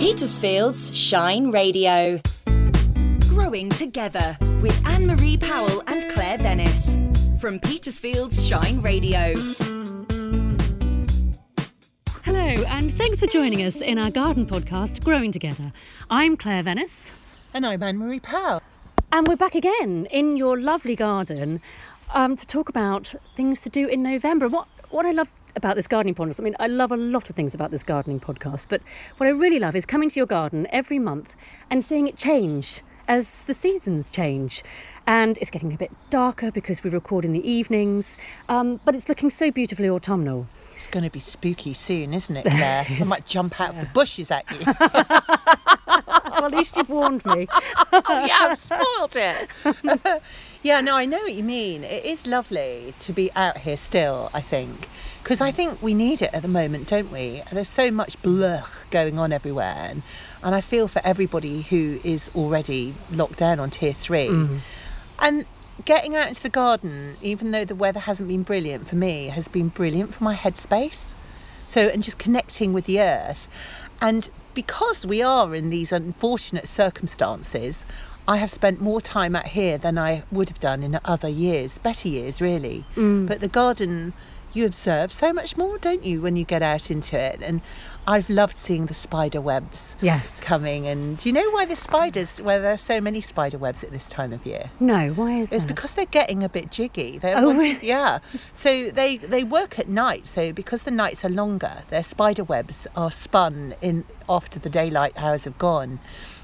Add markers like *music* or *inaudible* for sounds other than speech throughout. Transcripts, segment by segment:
Petersfield's Shine Radio. Growing Together with Anne Marie Powell and Claire Venice from Petersfield's Shine Radio. Hello, and thanks for joining us in our garden podcast, Growing Together. I'm Claire Venice. And I'm Anne Marie Powell. And we're back again in your lovely garden um, to talk about things to do in November. What, what I love about this gardening podcast, I mean, I love a lot of things about this gardening podcast, but what I really love is coming to your garden every month and seeing it change as the seasons change. And it's getting a bit darker because we record in the evenings, um, but it's looking so beautifully autumnal. It's going to be spooky soon, isn't it, *laughs* Claire? I might jump out of the bushes at you. *laughs* well, at least you've warned me. *laughs* oh, yeah, I've spoiled it. yeah, no, I know what you mean. It is lovely to be out here still, I think. Because I think we need it at the moment, don't we? There's so much blur going on everywhere. And, and I feel for everybody who is already locked down on tier three. Mm. And getting out into the garden, even though the weather hasn't been brilliant for me, has been brilliant for my headspace. So, and just connecting with the earth. And because we are in these unfortunate circumstances, I have spent more time out here than I would have done in other years, better years really. Mm. But the garden, you observe so much more, don't you, when you get out into it? And I've loved seeing the spider webs Yes. coming. And do you know why the spiders, why there are so many spider webs at this time of year? No, why is it? It's that? because they're getting a bit jiggy. They're Oh, really? Yeah. So they they work at night. So because the nights are longer, their spider webs are spun in after the daylight hours have gone.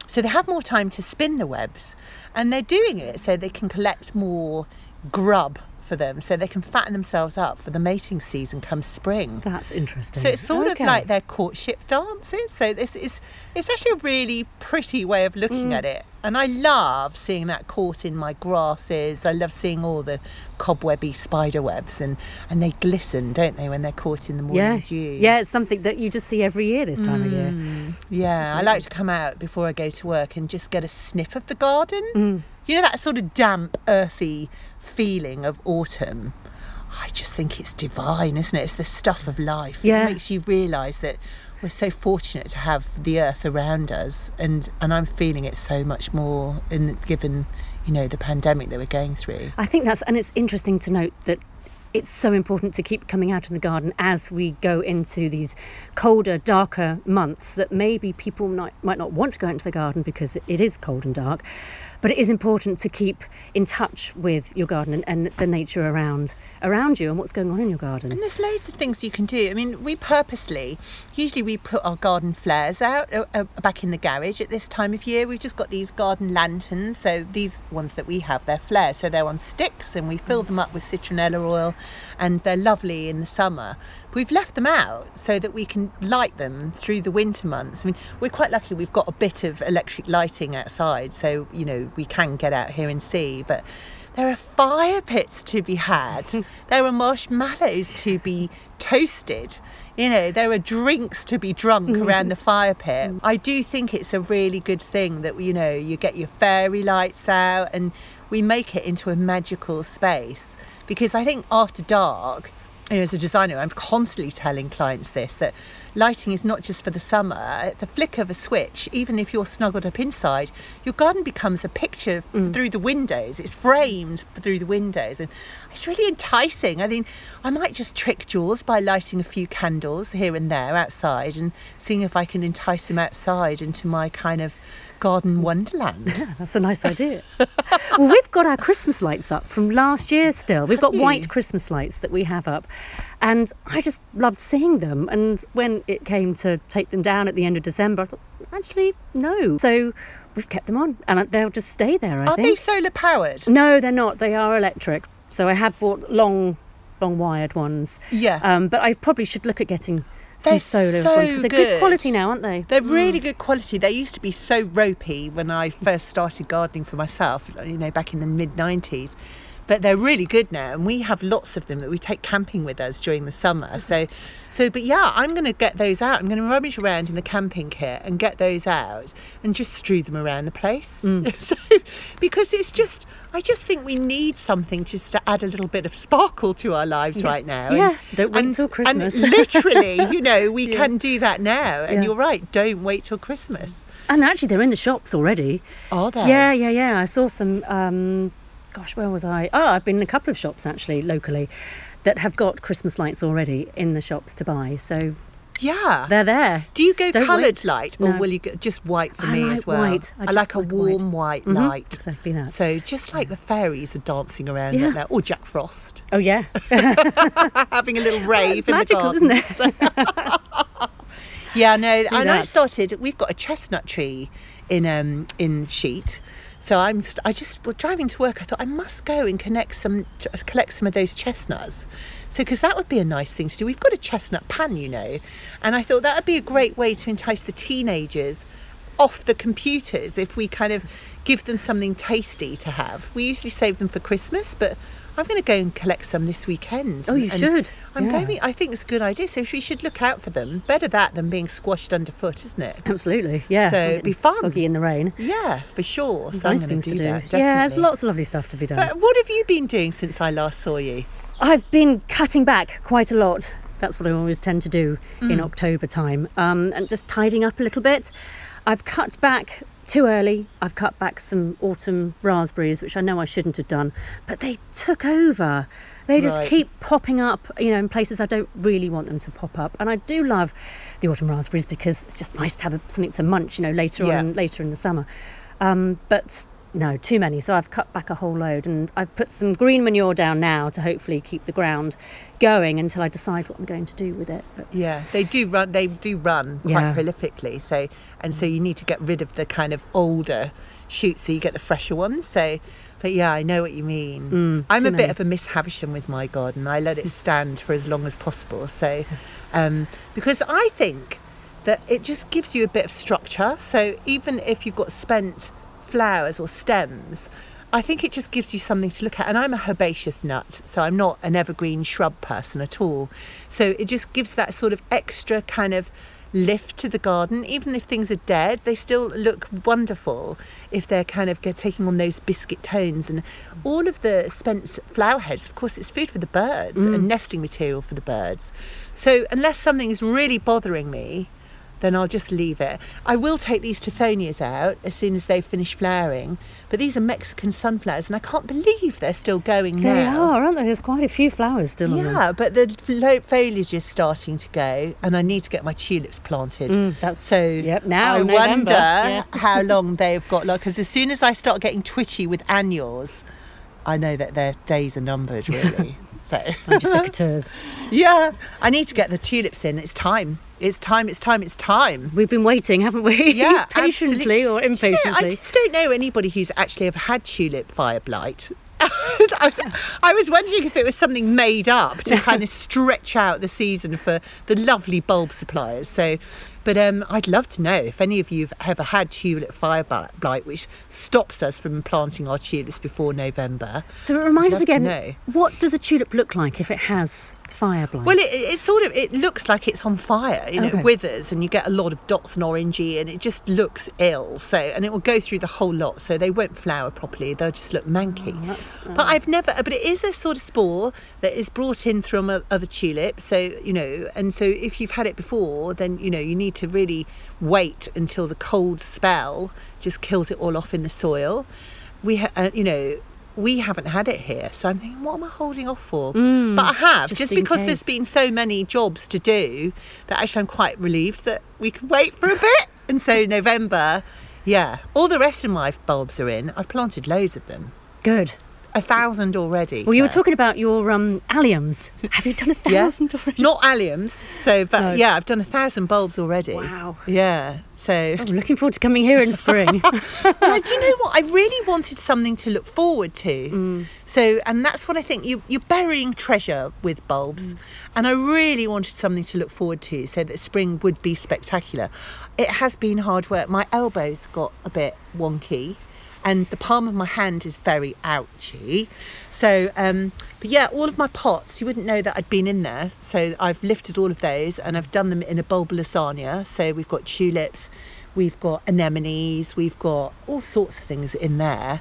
So they have more time to spin the webs, and they're doing it so they can collect more grub for them, so they can fatten themselves up for the mating season come spring. That's interesting. So it's sort Okay. of like their courtship dances. So this is it's actually a really pretty way of looking Mm. at it. And I love seeing that caught in my grasses. I love seeing all the cobwebby spider webs and, and they glisten, don't they, when they're caught in the morning yeah, dew. yeah, it's something that you just see every year this time of year. Mm. Yeah, I like to come out before I go to work and just get a sniff of the garden. Mm. You know that sort of damp, earthy feeling of autumn. I just think it's divine, isn't it? It's the stuff of life. Yeah. It makes you realise that we're so fortunate to have the earth around us, and and I'm feeling it so much more in given, you know, the pandemic that we're going through. I think that's, and it's interesting to note that it's so important to keep coming out in the garden as we go into these colder, darker months that maybe people might, might not want to go into the garden because it is cold and dark. But it is important to keep in touch with your garden and, and the nature around around you and what's going on in your garden. And there's loads of things you can do. I mean, we purposely, usually we put our garden flares out uh, uh, back in the garage at this time of year. We've just got these garden lanterns. So these ones that we have, they're flares. So they're on sticks and we fill them up with citronella oil and they're lovely in the summer. We've left them out so that we can light them through the winter months. I mean, we're quite lucky we've got a bit of electric lighting outside. So, you know, we can get out here and see. But there are fire pits to be had. *laughs* there are marshmallows to be toasted. You know, there are drinks to be drunk mm-hmm. around the fire pit. I do think it's a really good thing that, you know, you get your fairy lights out and we make it into a magical space. Because I think after dark, you know, as a designer, I'm constantly telling clients this that lighting is not just for the summer. At the flick of a switch, even if you're snuggled up inside, your garden becomes a picture mm. through the windows. It's framed through the windows, and it's really enticing. I mean, I might just trick Jules by lighting a few candles here and there outside and seeing if I can entice him outside into my kind of garden wonderland. *laughs* That's a nice idea. well, we've got our Christmas lights up from last year still. We've got white Christmas lights that we have up. And I just loved seeing them. And when it came to take them down at the end of December, I thought, actually, no. So we've kept them on and they'll just stay there, I Are they solar powered? No, they're not. They are electric. So I have bought long, long wired ones. Yeah. Um, but I probably should look at getting some They're solar so ones because they're good good. quality now, aren't they? They're really mm. good quality. They used to be so ropey when I first started gardening for myself, you know, back in the mid 90s. But they're really good now, and we have lots of them that we take camping with us during the summer. So, so but yeah, I'm going to get those out. I'm going to rummage around in the camping kit and get those out and just strew them around the place. *laughs* so, because it's just. I just think we need something just to add a little bit of sparkle to our lives right now. Yeah, don't wait till Christmas. And *laughs* literally, you know, we Yeah. can do that now. And Yeah. you're right, don't wait till Christmas. And actually, they're in the shops already. Are they? Yeah, yeah, yeah. I saw some. Um, gosh, where was I? Oh, I've been in a couple of shops actually locally that have got Christmas lights already in the shops to buy. So Yeah. they're there. Do you go Don't coloured wait. light or No. will you go just white for I me like as well? white. I I, just like a like white. warm white, Mhm, light. Exactly that. So just like the fairies are dancing around Yeah. like that, or Jack Frost oh yeah, *laughs* having a little rave it's in magical, the garden. isn't it? *laughs* Yeah, no, *laughs* and I that. started. We've got a chestnut tree in um in Sheet, so I'm st- I just was driving to work. I thought I must go and connect some uh, collect some of those chestnuts. So because that would be a nice thing to do. We've got a chestnut pan, you know, and I thought that would be a great way to entice the teenagers off the computers if we kind of give them something tasty to have. We usually save them for Christmas, but I'm going to go and collect some this weekend. Oh, you should. I'm Yeah. going. I think it's a good idea. So we should look out for them. Better that than being squashed underfoot, isn't it? Absolutely, yeah. So it'd be fun. Soggy in the rain. Yeah, for sure. So I'm nice going things to to do do. that. Yeah, there's lots of lovely stuff to be done. But what have you been doing since I last saw you? I've been cutting back quite a lot. That's what I always tend to do Mm. in October time, um, and just tidying up a little bit. I've cut back too early. I've cut back some autumn raspberries, which I know I shouldn't have done, but they took over. They just Right. keep popping up, you know, in places I don't really want them to pop up. And I do love the autumn raspberries because it's just nice to have a, something to munch, you know, later Yeah. on, later in the summer. Um, but no, too many. So I've cut back a whole load and I've put some green manure down now to hopefully keep the ground going until I decide what I'm going to do with it. But Yeah, they do run. They do run quite Yeah. prolifically. So and so you need to get rid of the kind of older shoots so you get the fresher ones. So, but yeah, I know what you mean. I'm too a bit of a Miss Havisham with my garden. I let it stand for as long as possible. So, *laughs* um, because I think that it just gives you a bit of structure. So even if you've got spent flowers or stems. I think it just gives you something to look at. And I'm a herbaceous nut, so I'm not an evergreen shrub person at all. So it just gives that sort of extra kind of lift to the garden. Even if things are dead, they still look wonderful if they're kind of taking on those biscuit tones. And all of the spent flower heads, of course, it's food for the birds and mm. nesting material for the birds. So unless something is really bothering me, then I'll just leave it. I will take these Tithonias out as soon as they finish flowering, but these are Mexican sunflowers, and I can't believe they're still going they now. are, aren't they? There's quite a few flowers still on. Yeah, but the foliage is starting to go, and I need to get my tulips planted. Mm, that's- so yep, now, I November, wonder yeah. *laughs* how long they've got. Like, because as soon as I start getting twitchy with annuals, I know that their days are numbered. Really. *laughs* So And your *laughs* secateurs. yeah, I need to get the tulips in. It's time. It's time. It's time. It's time. We've been waiting, haven't we? Yeah, *laughs* Patiently absolutely. or Do you know, impatiently. I just don't know anybody who's actually ever had tulip fire blight. *laughs* I, was, I was wondering if it was something made up to kind of stretch out the season for the lovely bulb suppliers. So, but um, I'd love to know if any of you've ever had tulip fire blight, which stops us from planting our tulips before November. So it reminds us again, what does a tulip look like if it has fire blight? Well, it, it sort of it looks like it's on fire. You know, Okay. it withers, and you get a lot of dots and orangey, and it just looks ill. So, and it will go through the whole lot. So they won't flower properly. They'll just look manky. Oh, but I've never. But it is a sort of spore that is brought in from other tulips. So you know, and so if you've had it before, then you know you need to really wait until the cold spell just kills it all off in the soil. We, ha- uh, you know. We haven't had it here, so I'm thinking, what am I holding off for? Mm, but I have, just just, because case. there's been so many jobs to do that actually I'm quite relieved that we can wait for a bit. And so November, yeah, all the rest of my bulbs are in. I've planted loads of them, Good. A thousand already. Well, you were talking about your um, alliums. Have you done a yeah, thousand already? not alliums. So, but No. yeah, I've done a thousand bulbs already. Wow. Yeah. So, I'm looking forward to coming here in spring. *laughs* yeah, do you know what? I really wanted something to look forward to. Mm. So, and that's what I think you, you're burying treasure with bulbs. Mm. And I really wanted something to look forward to so that spring would be spectacular. It has been hard work. My elbows got a bit wonky and the palm of my hand is very ouchy. So, um, but yeah, all of my pots, you wouldn't know that I'd been in there. So I've lifted all of those and I've done them in a bulb lasagna. So we've got tulips, we've got anemones, we've got all sorts of things in there.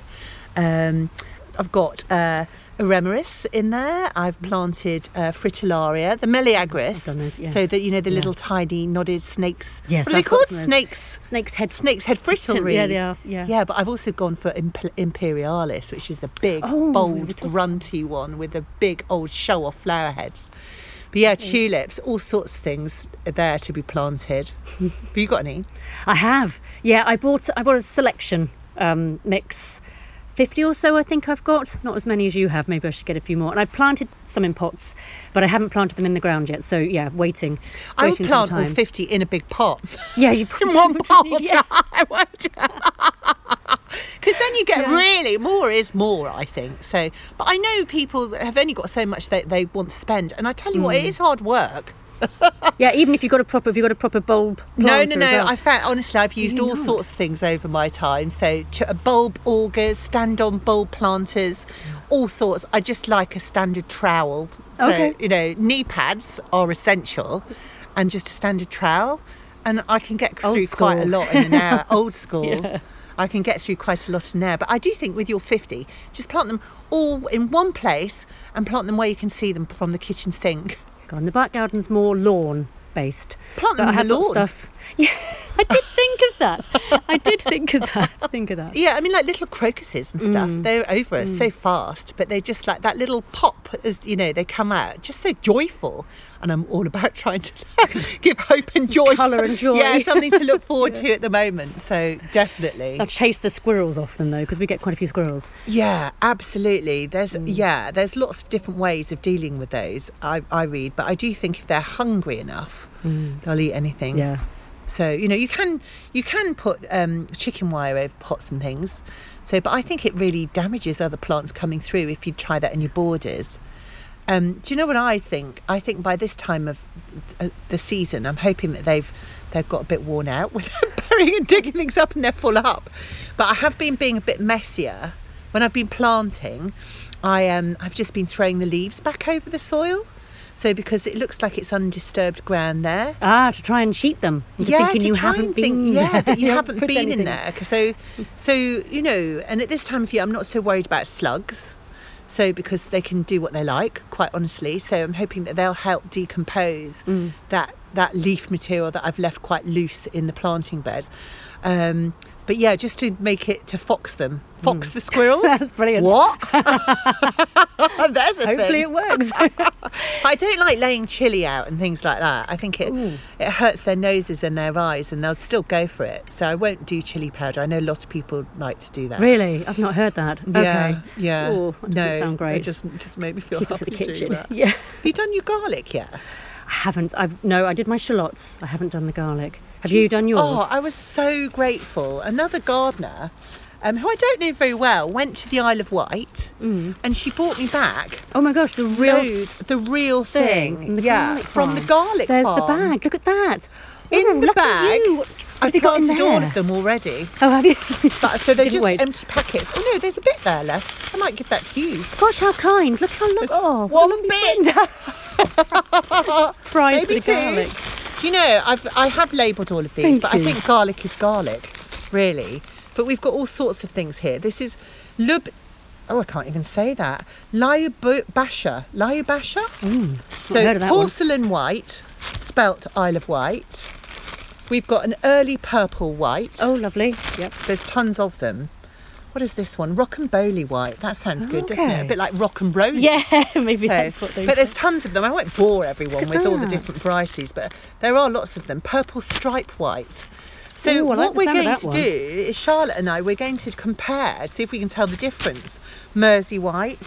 Um, I've got uh, Eremurus in there. I've planted uh, Fritillaria, the Meleagris. those, yes. So that you know the Yeah. little tiny nodded snakes. Yes, what are I've got called? some of those. Snakes. Snake's head. Snake's head fritillaries. Yeah, they are, yeah. Yeah, but I've also gone for Imp- Imperialis, which is the big, Oh, bold, grunty one with the big old show-off flower heads. But yeah, tulips, all sorts of things are there to be planted. *laughs* Have you got any? I have. Yeah, I bought I bought a selection um, mix. 50 or so I think I've got, not as many as you have, maybe I should get a few more. And I've planted some in pots, but I haven't planted them in the ground yet. So yeah, waiting. I would waiting the plant all 50 in a big pot. Yeah, you *laughs* put in one pot. *laughs* Yeah. I won't. *laughs* Because then you get Yeah. really more is more, I think. So, but I know people have only got so much that they want to spend, and I tell you what, Mm. it is hard work. *laughs* Yeah, even if you've got a proper, if you've got a proper bulb. No, no, no. well. I found honestly, I've used all not? sorts of things over my time. So ch- uh, bulb augers, stand-on bulb planters, all sorts. I just like a standard trowel. So Okay. you know, knee pads are essential, and just a standard trowel, and I can get Old through quite a lot in an hour. *laughs* Old school. Yeah. I can get through quite a lot in there. But I do think with your 50, just plant them all in one place and plant them where you can see them from the kitchen sink. *laughs* And the back garden's more lawn based. Plant them I have the lawn. stuff. *laughs* Yeah, I did think of that. I did think of that. Think of that. Yeah, I mean, like little crocuses and stuff, Mm. they're over us so fast, but they just like that little pop as you know, they come out just so joyful. And I'm all about *laughs* trying to *laughs* give hope and joy. Colour and joy. Yeah, something to look forward *laughs* to at the moment. So definitely. I'll chase the squirrels off them though, because we get quite a few squirrels. Yeah, absolutely. There's Mm. yeah, there's lots of different ways of dealing with those. I, I read, but I do think if they're hungry enough, they'll eat anything. Mm. Yeah. So you know you can you can put um, chicken wire over pots and things. So, but I think it really damages other plants coming through if you try that in your borders. Um, do you know what I think? I think by this time of uh, the season, I'm hoping that they've they've got a bit worn out with *laughs* burying and digging things up, and they're full up. But I have been being a bit messier when I've been planting. I um I've just been throwing the leaves back over the soil. So because it looks like it's undisturbed ground there, Ah, to try and sheet them. into yeah, thinking to you try haven't and been. think, yeah, that you *laughs* haven't been anything. in there. So, so you know, and at this time of year, I'm not so worried about slugs. So because they can do what they like, quite honestly. So I'm hoping that they'll help decompose Mm. that that leaf material that I've left quite loose in the planting beds. Um, but yeah, just to make it to fox them, fox the squirrels. Mm. *laughs* That's brilliant. What? *laughs* *laughs* There's a Hopefully thing. it works. I don't like laying chili out and things like that. I think it Ooh. it hurts their noses and their eyes, and they'll still go for it. So I won't do chili powder. I know a lot of people like to do that. really, I've not heard that. Yeah, okay. yeah. Oh, doesn't no, sound great. It just just made me feel Keep it happy for the kitchen. Yeah. Have you done your garlic yet? I haven't. I've no. I did my shallots. I haven't done the garlic. Have you done yours? Oh, I was so grateful. Another gardener, um, who I don't know very well, went to the Isle of Wight, Mm. and she brought me back Oh my gosh, the real loads- the real thing thing. from the yeah, garlic from the garlic There's farm. the bag. Look at that. In Oh, the bag, I've have you got in planted all of them already. Oh, have you? *laughs* But, so they're just wait. empty packets. Oh no, there's a bit there left. I might give that to you. Gosh, how kind. Look how look. Oh, one lovely bit. Fried *laughs* *laughs* Maybe the two. Do you know, I've I have labelled all of these, Thank but you. I think garlic is garlic, really. But we've got all sorts of things here. This is lub. Oh, I can't even say that. Lyubasha. Lyubasha? Mm, So not heard of that one. porcelain Wight, spelt Isle of Wight. We've got an early purple Wight. Oh, lovely. Yep. There's tons of them. What is this one? Rock and Bowley white. That sounds good, doesn't it? A bit like rock and broley. Yeah, *laughs* maybe So, that's what they. but there's tons of them. I won't bore everyone with all the different varieties, but there are lots of them. Purple stripe Wight. So Ooh, like what we're going to one. do is Charlotte and I we're going to compare, see if we can tell the difference. Mersley Wight,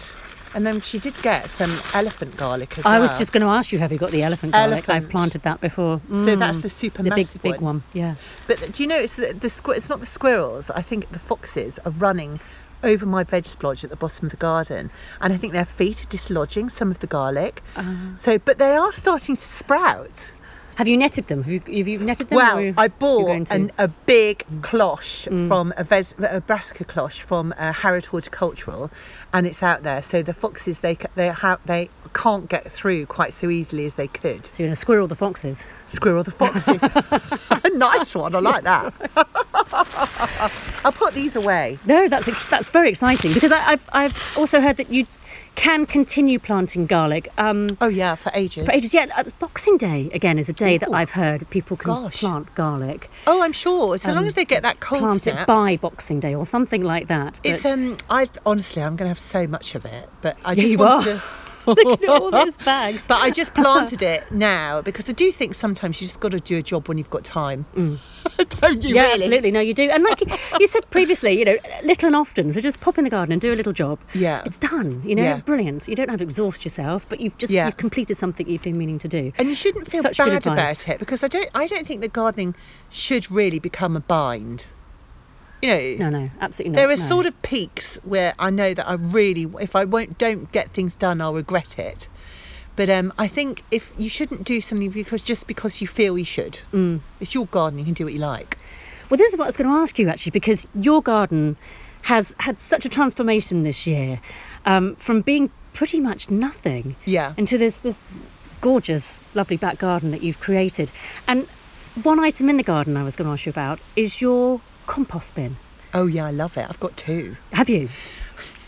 and then she did get some elephant garlic as well. I well. was just going to ask you, have you got the elephant garlic? I've planted that before. So that's Mm, the super the big, big one. Yeah. But do you know it's the, the squ- it's not the squirrels. I think the foxes are running over my veg splodge at the bottom of the garden, and I think their feet are dislodging some of the garlic. Uh, So, but they are starting to sprout. Have you netted them? Have you, have you netted them? Well, I bought an, a big cloche Mm. from a, ves- a brassica cloche from uh, Harrod Horticultural, and it's out there. So the foxes they they have they can't get through quite so easily as they could. So you're going to squirrel the foxes. Squirrel the foxes. a *laughs* *laughs* nice one. I like that. *laughs* I'll put these away. No, that's ex- that's very exciting because I, I've I've also heard that you can continue planting garlic. Um, Oh yeah, for ages. for ages, yeah. Boxing Day again is a day that I've heard people can Gosh. plant garlic. Oh, I'm sure. So long as they get that cold Um, Plant snap. it by Boxing Day or something like that. It's um. I honestly, I'm going to have so much of it, but I Yeah, just you wanted are. to. *laughs* *laughs* Look at all those bags. But I just planted *laughs* it now because I do think sometimes you just got to do a job when you've got time. *laughs* Don't you Mm. yeah, really? absolutely. No, you do. And like you said previously, you know, little and often. So just pop in the garden and do a little job. Yeah. It's done. You know, Yeah. brilliant. You don't have to exhaust yourself, but you've just Yeah. you've completed something you've been meaning to do. And you shouldn't feel Such bad about it because I don't. I don't think that gardening should really become a bind. You know. No, no, absolutely not. There are no. sort of peaks where I know that I really, if I won't don't get things done, I'll regret it. But um, I think if you shouldn't do something because just because you feel you should, Mm. it's your garden. You can do what you like. Well, this is what I was going to ask you actually, because your garden has had such a transformation this year, um, from being pretty much nothing Yeah. into this this gorgeous, lovely back garden that you've created. And one item in the garden I was going to ask you about is your compost bin. Oh yeah, I love it. I've got two. Have you?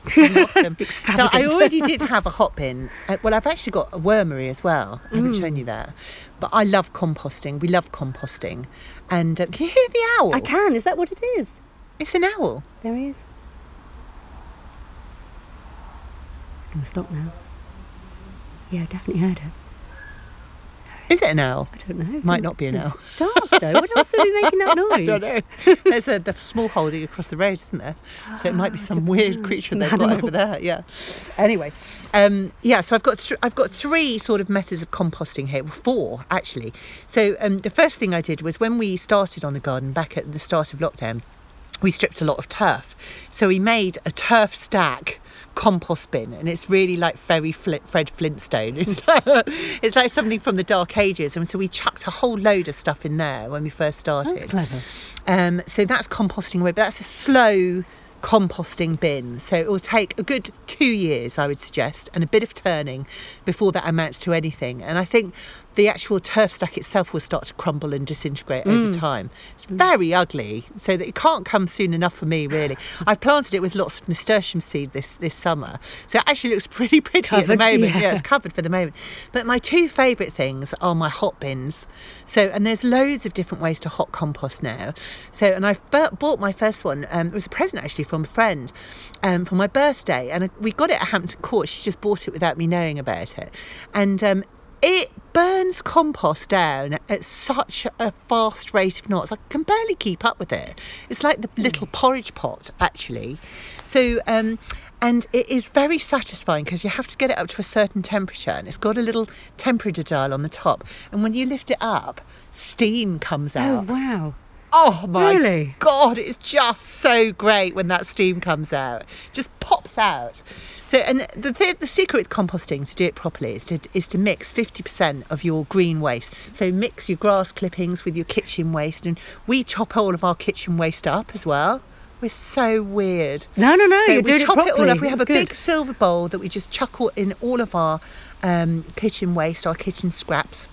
*laughs* them. *laughs* so I already did have a hot bin. Uh, well, I've actually got a wormery as well. I haven't shown Mm. you that. But I love composting. We love composting. And uh, *laughs* can you hear the owl? I can. Is that what it is? It's an owl. There he is. It's going to stop now. Yeah, I definitely heard it. Is it an owl? I don't know. Might not be an owl. It's *laughs* dark though. What else would be making that noise? *laughs* I don't know. There's a the small holding across the road, isn't there? So it might be some weird creature Some they've got over there. Yeah. Anyway, um, yeah. So I've got th- I've got three sort of methods of composting here. Well, four actually. So um, the first thing I did was when we started on the garden back at the start of lockdown, we stripped a lot of turf. So we made a turf stack compost bin and it's really like very Fred Flintstone. *laughs* It's like, it's like something from the dark ages and so we chucked a whole load of stuff in there when we first started. That's clever. Um, so that's composting away, but that's a slow composting bin. So it will take a good two years, I would suggest, and a bit of turning before that amounts to anything. And I think the actual turf stack itself will start to crumble and disintegrate over time. It's very ugly, so that it can't come soon enough for me, really. *laughs* I've planted it with lots of nasturtium seed this, this summer, so it actually looks *laughs* pretty pretty at the moment. yeah. yeah it's covered for the moment. But my two favourite things are my hot bins. So, and there's loads of different ways to hot compost now. So, and I bu- bought my first one. Um, it was a present actually from a friend um, for my birthday, and we got it at Hampton Court. She just bought it without me knowing about it, and um, it burns compost down at such a fast rate of knots. I can barely keep up with it. It's like the little porridge pot, actually. So, um, and it is very satisfying because you have to get it up to a certain temperature, and it's got a little temperature dial on the top. And when you lift it up, steam comes out. Oh out. wow. Oh my Really? god, it's just so great when that steam comes out. Just pops out. So, and the th- the secret with composting to do it properly is to is to mix fifty percent of your green waste. So mix your grass clippings with your kitchen waste, and we chop all of our kitchen waste up as well. We're so weird. No, no, no. So you're we doing chop it it, properly. all up. We have a good. big silver bowl that we just chuck in all of our um, kitchen waste, our kitchen scraps.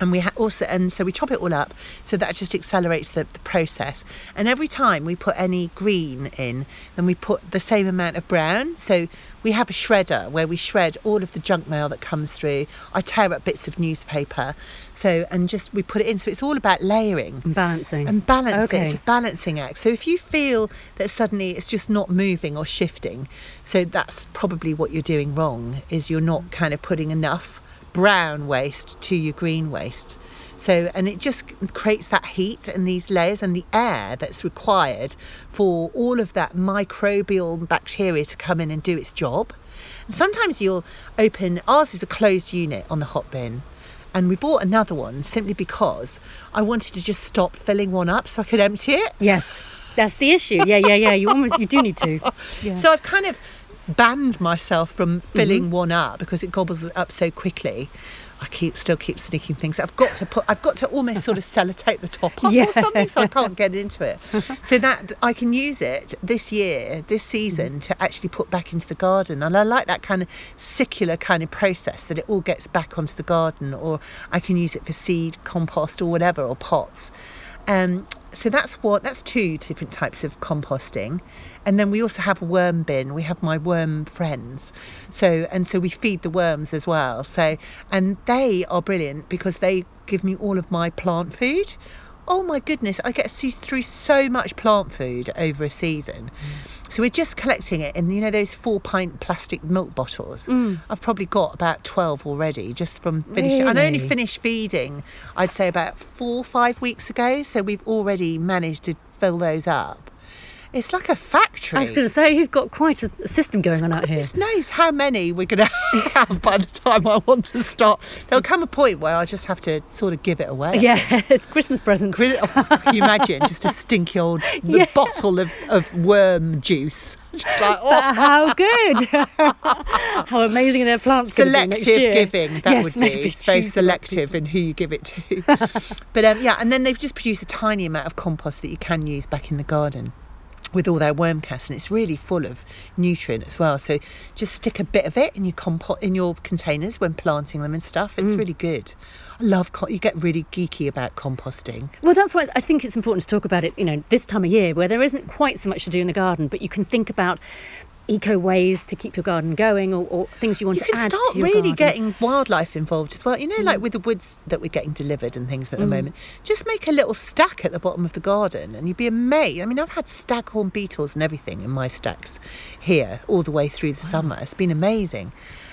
And we ha- also, and so we chop it all up, so that just accelerates the, the process. And every time we put any green in, then we put the same amount of brown. So we have a shredder where we shred all of the junk mail that comes through. I tear up bits of newspaper, so and just we put it in. So it's all about layering And balancing. and balance it. Okay. It's a balancing act. So if you feel that suddenly it's just not moving or shifting, so that's probably what you're doing wrong. Is you're not kind of putting enough brown waste to your green waste. So and it just creates that heat and these layers and the air that's required for all of that microbial bacteria to come in and do its job. And sometimes you'll open ours is a closed unit on the hot bin and we bought another one simply because I wanted to just stop filling one up so I could empty it. Yes, that's the issue. Yeah, yeah, yeah. You almost you do need to. *laughs* Yeah. So I've kind of banned myself from Mm-hmm. filling one up because it gobbles up so quickly. I keep still keep sneaking things. I've got to put. I've got to almost sort of sellotape the top up Yeah. or something, so I can't get into it. *laughs* So that I can use it this year, this season, to actually put back into the garden. And I like that kind of circular kind of process that it all gets back onto the garden, or I can use it for seed, compost, or whatever, or pots. Um, so that's what that's two different types of composting. And then we also have a worm bin. We have my worm friends. So and so we feed the worms as well. So and they are brilliant because they give me all of my plant food. Oh my goodness i get through through so much plant food over a season so we're just collecting it in you know those four pint plastic milk bottles? Mm. I've probably got about 12 already just from finishing. I only finished feeding i'd say about four five weeks ago so we've already managed to fill those up it's like a factory I was going to say you've got quite a system going on out here. Goodness knows how many we're going *laughs* to have by the time I want to stop. There'll come a point where I just have to sort of give it away. *laughs* Yeah, it's Christmas presents. Chris- oh, can you imagine just a stinky old *laughs* Yeah. bottle of, of worm juice? Like, oh, how good! how amazing their plants going to be selective giving that yes, would be it's very selective in who you give it to but um, yeah and then they've just produced a tiny amount of compost that you can use back in the garden with all their worm cast and it's really full of nutrient as well. So just stick a bit of it in your compost in your containers when planting them and stuff. It's Mm. really good. I love co- you get really geeky about composting. Well, that's why I think it's important to talk about it, you know, this time of year where there isn't quite so much to do in the garden, but you can think about eco ways to keep your garden going or, or things you want you to add start to your really garden. getting wildlife involved as well. You know, Mm. like with the woods that we're getting delivered and things at the moment. Just make a little stack at the bottom of the garden, and you'd be amazed. I mean, I've had staghorn beetles and everything in my stacks here all the way through the summer. It's been amazing.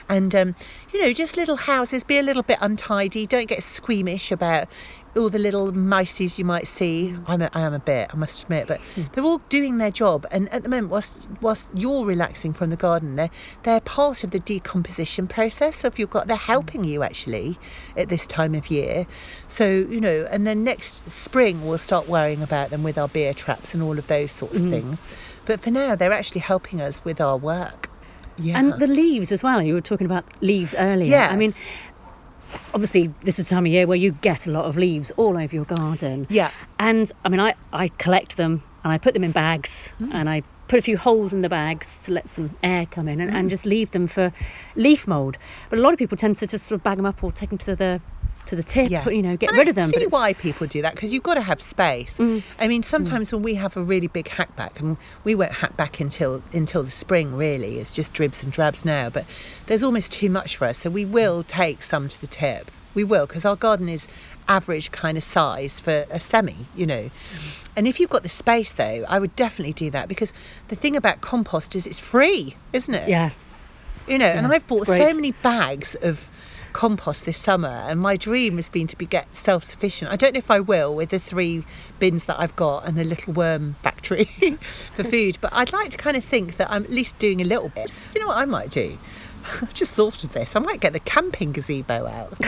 And um, you know, just little houses, be a little bit untidy. Don't get squeamish about all the little mices you might see. Hmm. I'm a, I am a bit, I must admit, but hmm. they're all doing their job. And at the moment, whilst, whilst you're relaxing from the garden, they're, they're part of the decomposition process. So if you've got, they're hmm. helping you actually at this time of year. So, you know, and then next spring, we'll start worrying about them with our beer traps and all of those sorts of things. But for now, they're actually helping us with our work. Yeah. And the leaves as well. You were talking about leaves earlier. Yeah. I mean, obviously, this is the time of year where you get a lot of leaves all over your garden. Yeah. And I mean, I, I collect them and I put them in bags Hmm. and I put a few holes in the bags to let some air come in and, Hmm. and just leave them for leaf mould. But a lot of people tend to just sort of bag them up or take them to the to the tip, Yeah. you know, get And rid I of them. I see Mm. why people do that because you've got to have space. I mean, sometimes when we have a really big hackback, and we won't hack back until until the spring. Really, it's just dribs and drabs now. But there's almost too much for us, so we will take some to the tip. We will because our garden is average kind of size for a semi, you know. And if you've got the space, though, I would definitely do that because the thing about compost is it's free, isn't it? Yeah. You know, and I've bought so many bags of compost this summer, and my dream has been to be get self sufficient. I don't know if I will with the three bins that I've got and the little worm factory *laughs* for food, but I'd like to kind of think that I'm at least doing a little bit. You know what I might do? *laughs* I just thought of this. I might get the camping gazebo out. *laughs*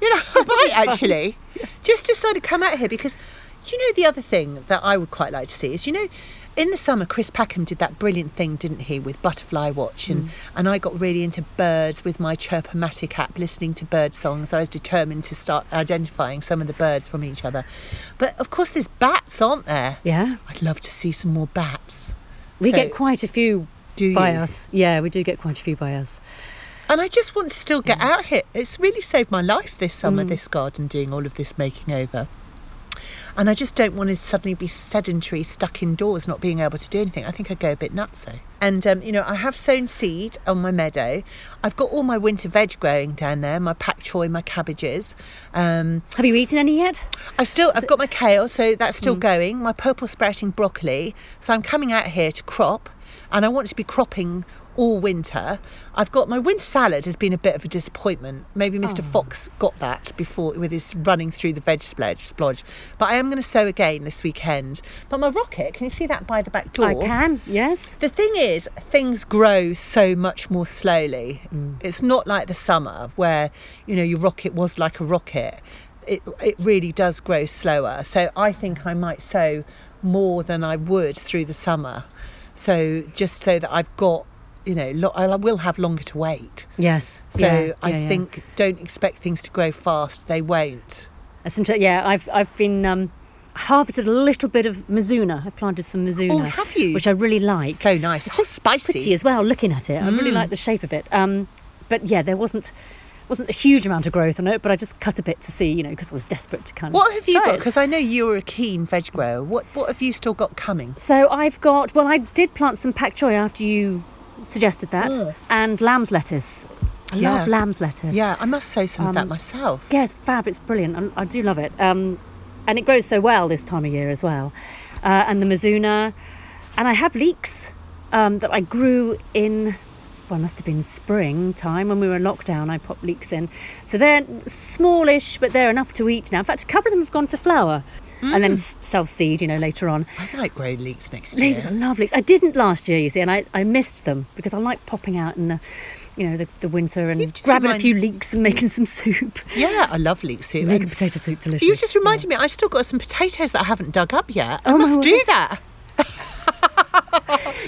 you know, I might actually just decide to come out here because you know the other thing that I would quite like to see is you know in the summer Chris Packham did that brilliant thing didn't he with Butterfly Watch and and I got really into birds with my Chirpomatic app listening to bird songs I was determined to start identifying some of the birds from each other but of course there's bats aren't there Yeah. I'd love to see some more bats We So- get quite a few Do by us. Yeah, we do get quite a few by us. And I just want to still get out here. It's really saved my life this Mm. summer, this garden, doing all of this making over. And I just don't want to suddenly be sedentary, stuck indoors, not being able to do anything. I think I'd go a bit nutso. And, um, you know, I have sown seed on my meadow. I've got all my winter veg growing down there, my pak choy, my cabbages. Um, Have you eaten any yet? I've still I've got my kale, so that's still going. My purple sprouting broccoli. So I'm coming out here to crop, and I want to be cropping all winter. I've got my winter salad has been a bit of a disappointment. Maybe Mr. Oh. Fox got that before with his running through the veg splodge, splodge. But I am going to sow again this weekend. But my rocket, can you see that by the back door? I can, yes. The thing is, things grow so much more slowly. Mm. It's not like the summer where, you know, your rocket was like a rocket. It, it really does grow slower. So I think I might sow more than I would through the summer. So just so that I've got you know, lo- I will have longer to wait. Yes. So yeah, I yeah, yeah. think don't expect things to grow fast. They won't. That's yeah, I've I've been um, harvested a little bit of Mizuna. I planted some Mizuna. Oh, have you? Which I really like. So nice. It's so spicy. pretty as well. Looking at it, I really like the shape of it. Um, but yeah, there wasn't wasn't a huge amount of growth on it, but I just cut a bit to see, you know, because I was desperate to kind of. What have you got? Because I know you were a keen veg grower. What What have you still got coming? So I've got. Well, I did plant some pak choy after you suggested that, Mm. and lamb's lettuce. I Yeah. love lamb's lettuce. Yeah, I must say some of that Um, myself. Yeah, it's fab. It's brilliant. I, I do love it. Um, and it grows so well this time of year as well. Uh, and the Mizuna. And I have leeks um, that I grew in, well, it must have been spring time when we were in lockdown. I popped leeks in. So they're smallish, but they're enough to eat now. In fact, a couple of them have gone to flower and then mm. self seed, you know, later on. I like grow leeks next year. Leeks, I love leeks. I didn't last year, you see, and I, I missed them because I like popping out in the, you know, the, the winter and grabbing a few leeks and making some soup. Yeah, I love leek soup. Leek And potato soup, delicious. you just reminded me, I still got some potatoes that I haven't dug up yet. I Oh, must do that. *laughs*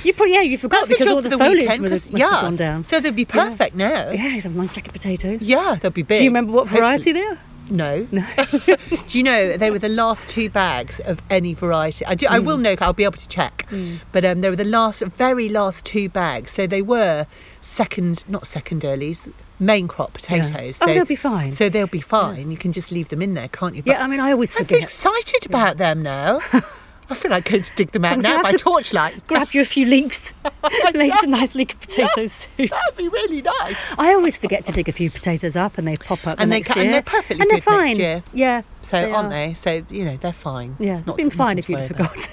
You probably, yeah, you forgot That's because all the, the foliage weekend. must yeah, have gone down. so they'll be perfect now. Yeah, you have long jacket potatoes. Yeah, they'll be big. Do you remember what variety Hopefully- they are? No. No. *laughs* do you know they were the last two bags of any variety? I do. I Mm. will know. I'll be able to check. But um, they were the last, very last two bags. So they were second, not second earlies, main crop potatoes. Oh, So, they'll be fine. So they'll be fine. You can just leave them in there, can't you? But Yeah, I mean, I always forget. I'm excited about them now. *laughs* I feel like going to dig them out I'm now by to- torchlight. Grab you a few leeks, *laughs* make some nice leek potato soup. That'd be really nice. I always forget to dig a few potatoes up, and they pop up the And they next ca- and they're perfectly and they're good next fine. year. Yeah, So they aren't are. they? So you know they're fine. Yeah, It's it's not- been fine if you'd forgot.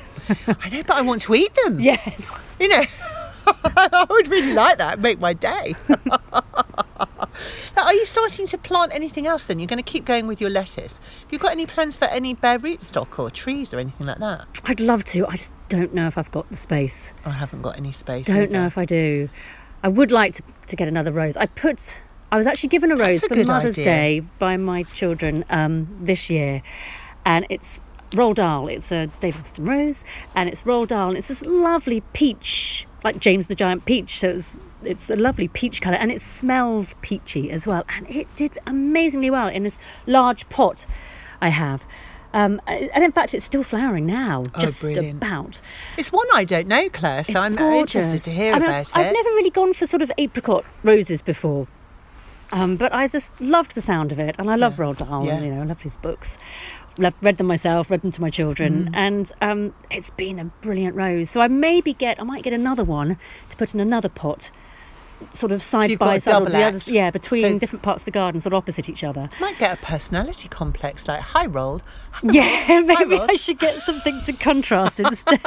I know, but I want to eat them. *laughs* yes. You know, *laughs* I would really like that. Make my day. Now, are you starting to plant anything else then? You're going to keep going with your lettuce. Have you got any plans for any bare rootstock or trees or anything like that? I'd love to. I just don't know if I've got the space. I haven't got any space. Don't know if I do. I would like to, to get another rose. I put. I was actually given a rose for Mother's idea. Day by my children um, this year, and it's Roald Dahl. It's a Dave Austin rose, and it's Roald Dahl. And it's this lovely peach, like James the Giant peach. So it's it's a lovely peach colour, and it smells peachy as well. And it did amazingly well in this large pot I have. Um, and in fact, it's still flowering now, Oh, just brilliant. about. It's one I don't know, Claire, so It's I'm gorgeous. interested to hear I mean, about I've it. never really gone for sort of apricot roses before. Um, but I just loved the sound of it, and I love Yeah. Roald Dahl. Yeah. And, you know, I love his books. Loved, read them myself, read them to my children, Mm. and um, it's been a brilliant rose. So I maybe get, I might get another one to put in another pot, sort of side you've by side, or the others, act. yeah, between So- different parts of the garden, sort of opposite each other. Might get a personality complex like high rolled. Yeah, *laughs* maybe I should get something to contrast *laughs* instead.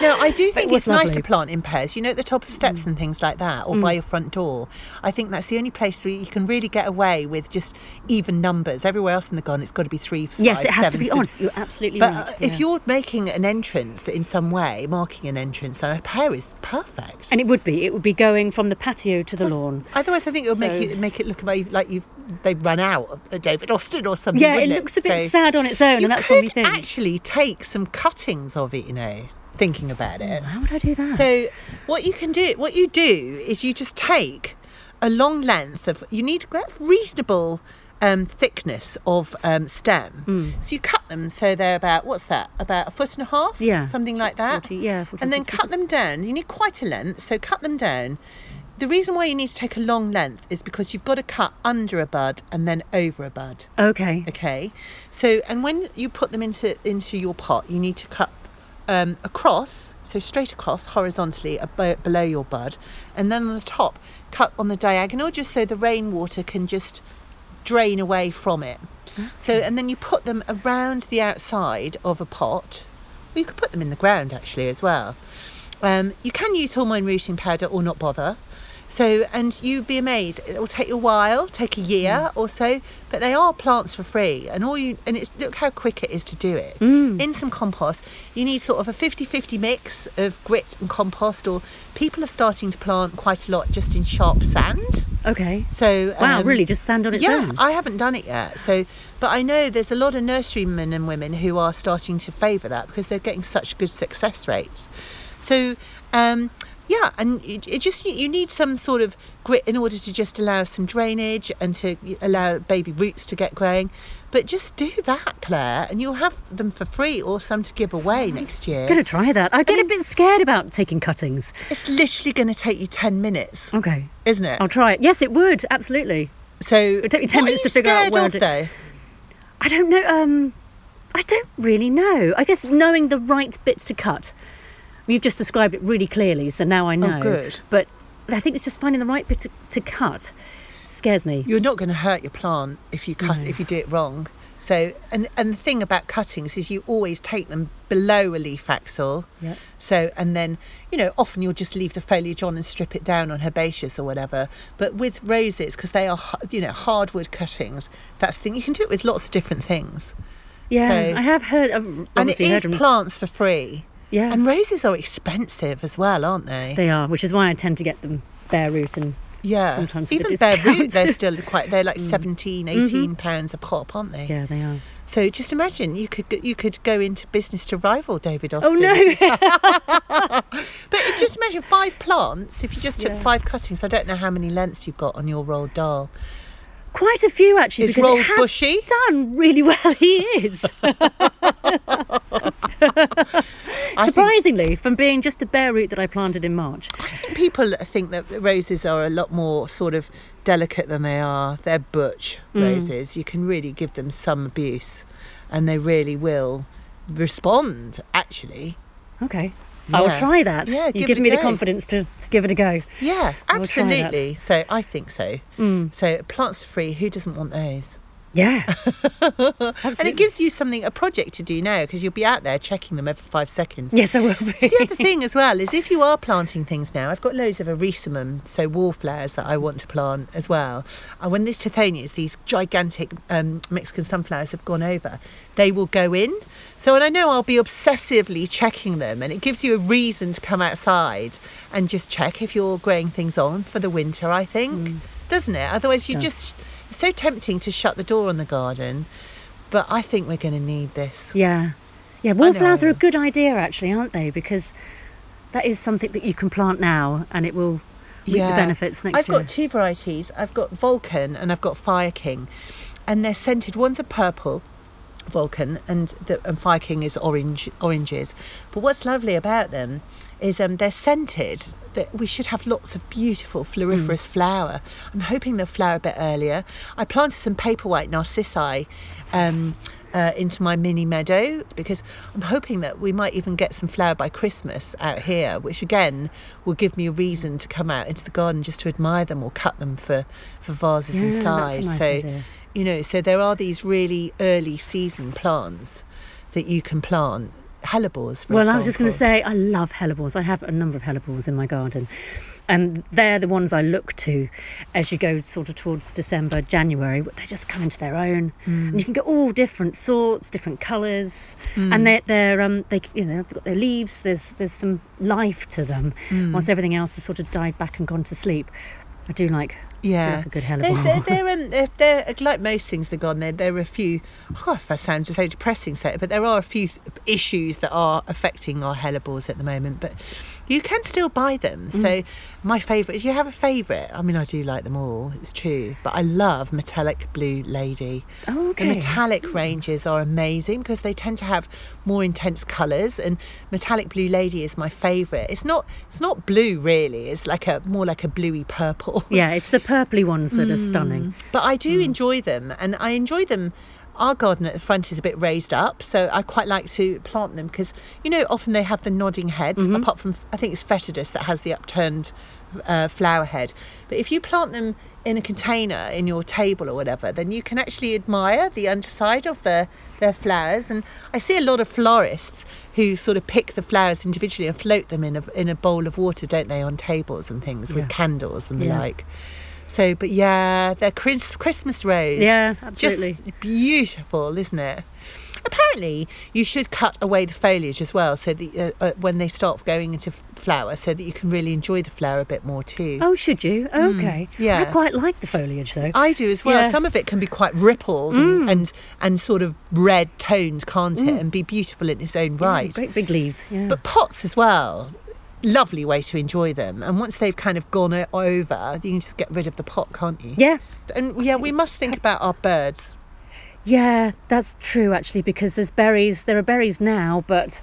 No, I do But it think it's nice lovely. Mm. to plant in pairs. You know, at the top of steps and things like that, or by your front door. I think that's the only place where you can really get away with just even numbers. Everywhere else in the garden, it's got to be three. yes, it has to sevens be honest. You're absolutely But right. uh, yeah. if you're making an entrance in some way, marking an entrance, then a pair is perfect. And it would be. It would be going from the patio to the lawn. Otherwise, I think it would make it make it look like like you've they've run out of David Austin or something. Yeah, it looks a bit So sad on its own, and that's what we think. You actually take some cuttings of it, you know, thinking about it. How would I do that? So what you can do, what you do is you just take a long length of. You need get reasonable um, thickness of um, stem. Mm. So you cut them so they're about what's that? About a foot and a half. Yeah. something like that. 40, yeah, 40, and then 60 cut them down. You need quite a length, so cut them down. The reason why you need to take a long length is because you've got to cut under a bud and then over a bud. okay. Okay, so and when you put them into into your pot, you need to cut um, across, so straight across horizontally abo- below your bud, and then on the top, cut on the diagonal, just so the rainwater can just drain away from it. So and then you put them around the outside of a pot. Well, you could put them in the ground actually as well. Um, you can use hormone rooting powder or not bother. So, and you'd be amazed. It will take you a while, take a year or so, but they are plants for free. And all you, and it's look how quick it is to do it. In some compost, you need sort of a 50 50 mix of grit and compost, or people are starting to plant quite a lot just in sharp sand. Okay. So, Wow, um, really, just sand on its yeah, own. I haven't done it yet. So, but I know there's a lot of nurserymen and women who are starting to favour that because they're getting such good success rates. So, um, Yeah, and it, it just you need some sort of grit in order to just allow some drainage and to allow baby roots to get growing. But just do that, Claire, and you'll have them for free or some to give away next year. I'm gonna try that. I get a bit scared about taking cuttings. It's literally going to take you 10 minutes, Okay. isn't it? I'll try it. Yes, it would. Absolutely. So It'll take me 10 minutes to figure out where of, to- though? I don't know. Um, I don't really know. I guess knowing the right bits to cut. You've just described it really clearly, so now I oh, know. Oh, good. But I think it's just finding the right bit to, to cut scares me. You're not going to hurt your plant if you cut if you do it wrong. So and and the thing about cuttings is you always take them below a leaf axil. Yeah. So and then you know often you'll just leave the foliage on and strip it down on herbaceous or whatever. But with roses because they are you know hardwood cuttings, that's the thing you can do it with lots of different things. Yeah, So- I have heard. I've And it obviously is plants for free. Yeah, And roses are expensive as well, aren't they? they are, which is why I tend to get them bare root and yeah. sometimes Even bare root, they're still quite. They're like *laughs* mm. 17, mm-hmm. 18 pounds a pop, aren't they? yeah, they are. So just imagine you could you could go into business to rival David oh, Austin. Oh no! *laughs* *laughs* But just imagine five plants. If you just took Yeah. five cuttings, I don't know how many lengths you've got on your Roald Dahl. Quite a few actually, Is because rolled it has bushy? done really well. He is I think surprisingly from being just a bare root that I planted in March. I think people think that roses are a lot more sort of delicate than they are. They're butch Mm. roses. You can really give them some abuse, and they really will respond. Actually, Okay, I will try that. Yeah, you give give me the confidence to, to give it a go. yeah, I will try that. absolutely. So I think so. Mm. So plants are free. Who doesn't want those? Yeah, *laughs* And it gives you something, a project to do now because you'll be out there checking them every five seconds. Yes, I will be. the other thing as well is if you are planting things now, I've got loads of erysimum, so wallflowers that I want to plant as well. And when these tithonias, these gigantic um, Mexican sunflowers have gone over, they will go in. So, and I know I'll be obsessively checking them, and it gives you a reason to come outside and just check if you're growing things on for the winter, I think, doesn't it? Otherwise, you Does. just, so tempting to shut the door on the garden. But I think we're going to need this. Yeah, yeah. Wallflowers are a good idea, actually, aren't they? Because that is something that you can plant now, and it will reap the benefits next year. I've got two varieties. I've got Vulcan and I've got Fire King, and they're scented. One's a purple Vulcan, and the and Fire King is orange oranges. But what's lovely about them is um, they're scented. That we should have lots of beautiful floriferous flower. I'm hoping they'll flower a bit earlier. I planted some paperwhite narcissi. Um, uh, into my mini meadow because I'm hoping that we might even get some flower by Christmas out here, which again will give me a reason to come out into the garden just to admire them or cut them for, for vases Yeah, inside. nice so, idea. you know, so there are these really early season plants that you can plant. Hellebores, for Well, I was just going to say, I love hellebores. I have a number of hellebores in my garden. And they're the ones I look to as you go sort of towards December, January. They just come into their own, mm. and you can get all different sorts, different colours, mm. and they're, they're um, they you know they've got their leaves. There's there's some life to them, mm. whilst everything else has sort of died back and gone to sleep. I do like Yeah, like a good They're, they're, um, they're, they're like most things in the garden. There, there are a few. Oh, if that sounds so depressing, so but there are a few issues that are affecting our hellebores at the moment. But you can still buy them. Mm. So my favourite. Do you have a favourite? I mean, I do like them all. It's true, but I love metallic blue lady. Oh, The okay. metallic ranges are amazing because they tend to have more intense colours, and metallic blue lady is my favourite. It's not. It's not blue really. It's like a more like a bluey purple. yeah, it's the purpley ones that are *laughs* stunning. But I do enjoy them, and I enjoy them. Our garden at the front is a bit raised up, so I quite like to plant them because you know often they have the nodding heads. Apart from I think it's foetidus that has the upturned uh, flower head. But if you plant them in a container in your table or whatever, then you can actually admire the underside of the their flowers. And I see a lot of florists who sort of pick the flowers individually and float them in a in a bowl of water, don't they, on tables and things with candles and the Yeah. like. So, but yeah, they're Chris, Christmas rose. Yeah, absolutely. Just beautiful, isn't it? Apparently, you should cut away the foliage as well, so that uh, uh, when they start going into flower, so that you can really enjoy the flower a bit more too. Oh, should you? Okay. Hmm. yeah. I quite like the foliage though. I do as well. Yeah. Some of it can be quite rippled Mm. and, and and sort of red toned, can't it? And be beautiful in its own Yeah, right. great big leaves. Yeah. But pots as well. Lovely way to enjoy them. And once they've kind of gone over, you can just get rid of the pot, can't you? Yeah, And yeah, we must think about our birds. yeah, that's true actually because there's berries. There are berries now, but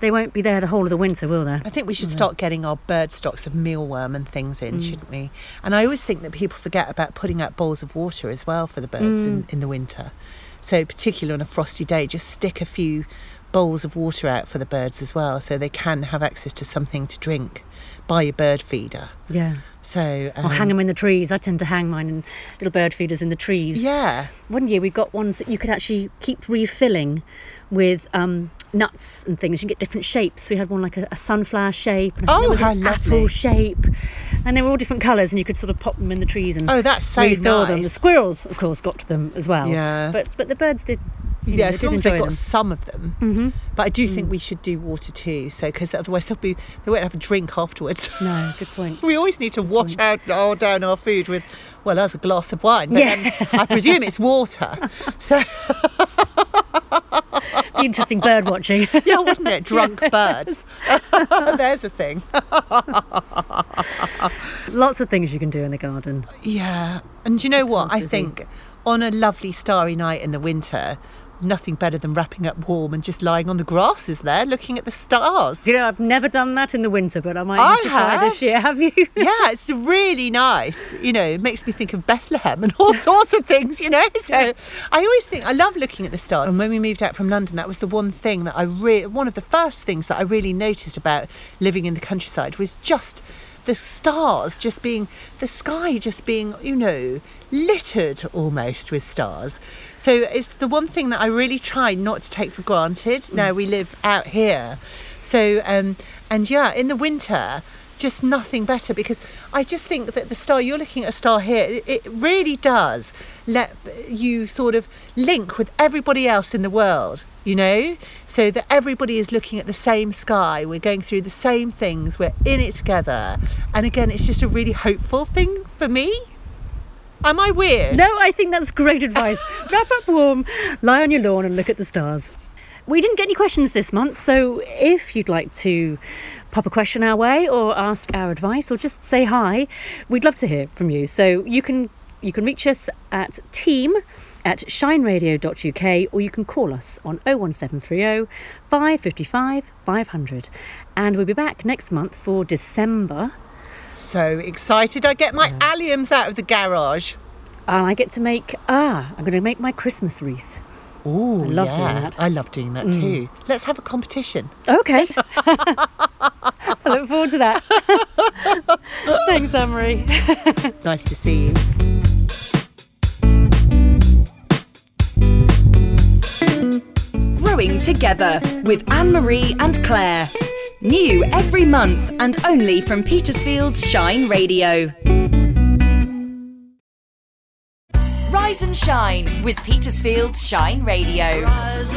they won't be there the whole of the winter, will there? I think we should start getting our bird stocks of mealworm and things in, mm. shouldn't we? And I always think that people forget about putting out bowls of water as well for the birds in, mm. in the winter. So, particularly on a frosty day, just stick a few bowls of water out for the birds as well, so they can have access to something to drink by your bird feeder. Yeah. So, Or hang um, them in the trees. I tend to hang mine in little bird feeders in the trees. yeah, One year we got ones that you could actually keep refilling with um, nuts and things. You can get different shapes. We had one like a, a sunflower shape. And Oh, how lovely. apple shape. And they were all different colours, and you could sort of pop them in the trees and Oh, that's so refill them. The squirrels, of course, got to them as well. Yeah. But but the birds did. You yeah, as they long as they've got them. some of them. Mm-hmm. But I do think we should do water too, so because otherwise they'll be they won't have a drink afterwards. No, *laughs* good point. we always need to wash out all down our food with, well, that's a glass of wine, but Yeah. then I presume it's water. *laughs* So Interesting bird watching. *laughs* yeah, wouldn't it? Drunk birds. There's a thing. Lots of things you can do in the garden. Yeah, and do you know what? I busy. think on a lovely starry night in the winter, nothing better than wrapping up warm and just lying on the grasses there, looking at the stars. You know, I've never done that in the winter, but I might I have try this year. Have you? *laughs* yeah, it's really nice. You know, it makes me think of Bethlehem and all *laughs* sorts of things, you know. So I always think I love looking at the stars. And when we moved out from London, that was the one thing that I really, one of the first things that I really noticed about living in the countryside was just the stars just being, the sky just being, you know, littered almost with stars. So it's the one thing that I really try not to take for granted. Now we live out here. So, um, and yeah, in the winter, just nothing better because I just think that the star, you're looking at a star here, it, really does let you sort of link with everybody else in the world, you know? So that everybody is looking at the same sky, we're going through the same things, we're in it together. And again, it's just a really hopeful thing for me. Am I weird? No, I think that's great advice. *laughs* Wrap up warm, lie on your lawn, and look at the stars. We didn't get any questions this month, so if you'd like to pop a question our way or ask our advice or just say hi, we'd love to hear from you. So you can you can reach us at team at shineradio.uk or you can call us on 01730 555 500. And we'll be back next month for December. So excited. I get my alliums out of the garage. And I get to make ah, I'm going to make my Christmas wreath. Oh, I love doing that. I love doing that mm. too. Let's have a competition. Okay. *laughs* I look forward to that. *laughs* Thanks, Anne-Marie. *laughs* Nice to see you. Growing Together with Anne Marie and Claire. New every month and only from Petersfield's Shine Radio. Rise and Shine with Petersfield's Shine Radio. Rise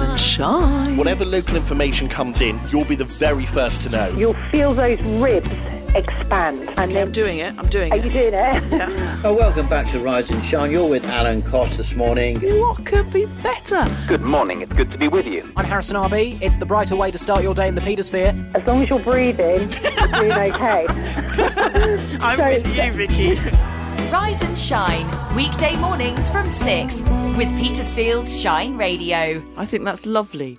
and shine. Whatever local information comes in, you'll be the very first to know. You'll feel those ribs expand. And Okay, I'm doing it. I'm doing it. are you doing it? *laughs* Oh, welcome back to Rise and Shine. You're with Alan Cost this morning. What could be better? Good morning, it's good to be with you. I'm Harrison RB. It's the brighter way to start your day in the Petersphere. As long as you're breathing, you're doing okay. *laughs* I'm So- with you, Vicky. *laughs* Rise and Shine, weekday mornings from 6 with Petersfield's Shine Radio. I think that's lovely.